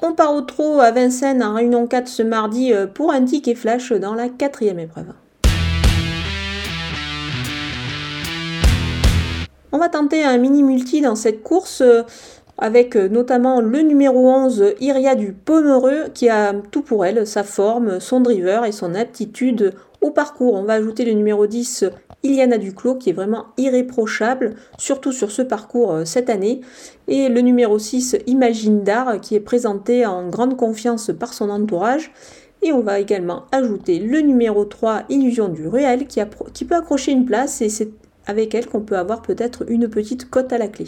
On part au trot à Vincennes en réunion 4 ce mardi euh, pour un ticket flash dans la quatrième épreuve. On va tenter un mini multi dans cette course euh, avec euh, notamment le numéro 11 Iria du Pomereux qui a tout pour elle, sa forme, son driver et son aptitude au parcours. On va ajouter le numéro 10 Iliana Duclos qui est vraiment irréprochable, surtout sur ce parcours euh, cette année. Et le numéro 6 Imagine d'Art qui est présenté en grande confiance par son entourage. Et on va également ajouter le numéro 3 Illusion du qui, qui peut accrocher une place et c'est avec elle qu'on peut avoir peut-être une petite cote à la clé.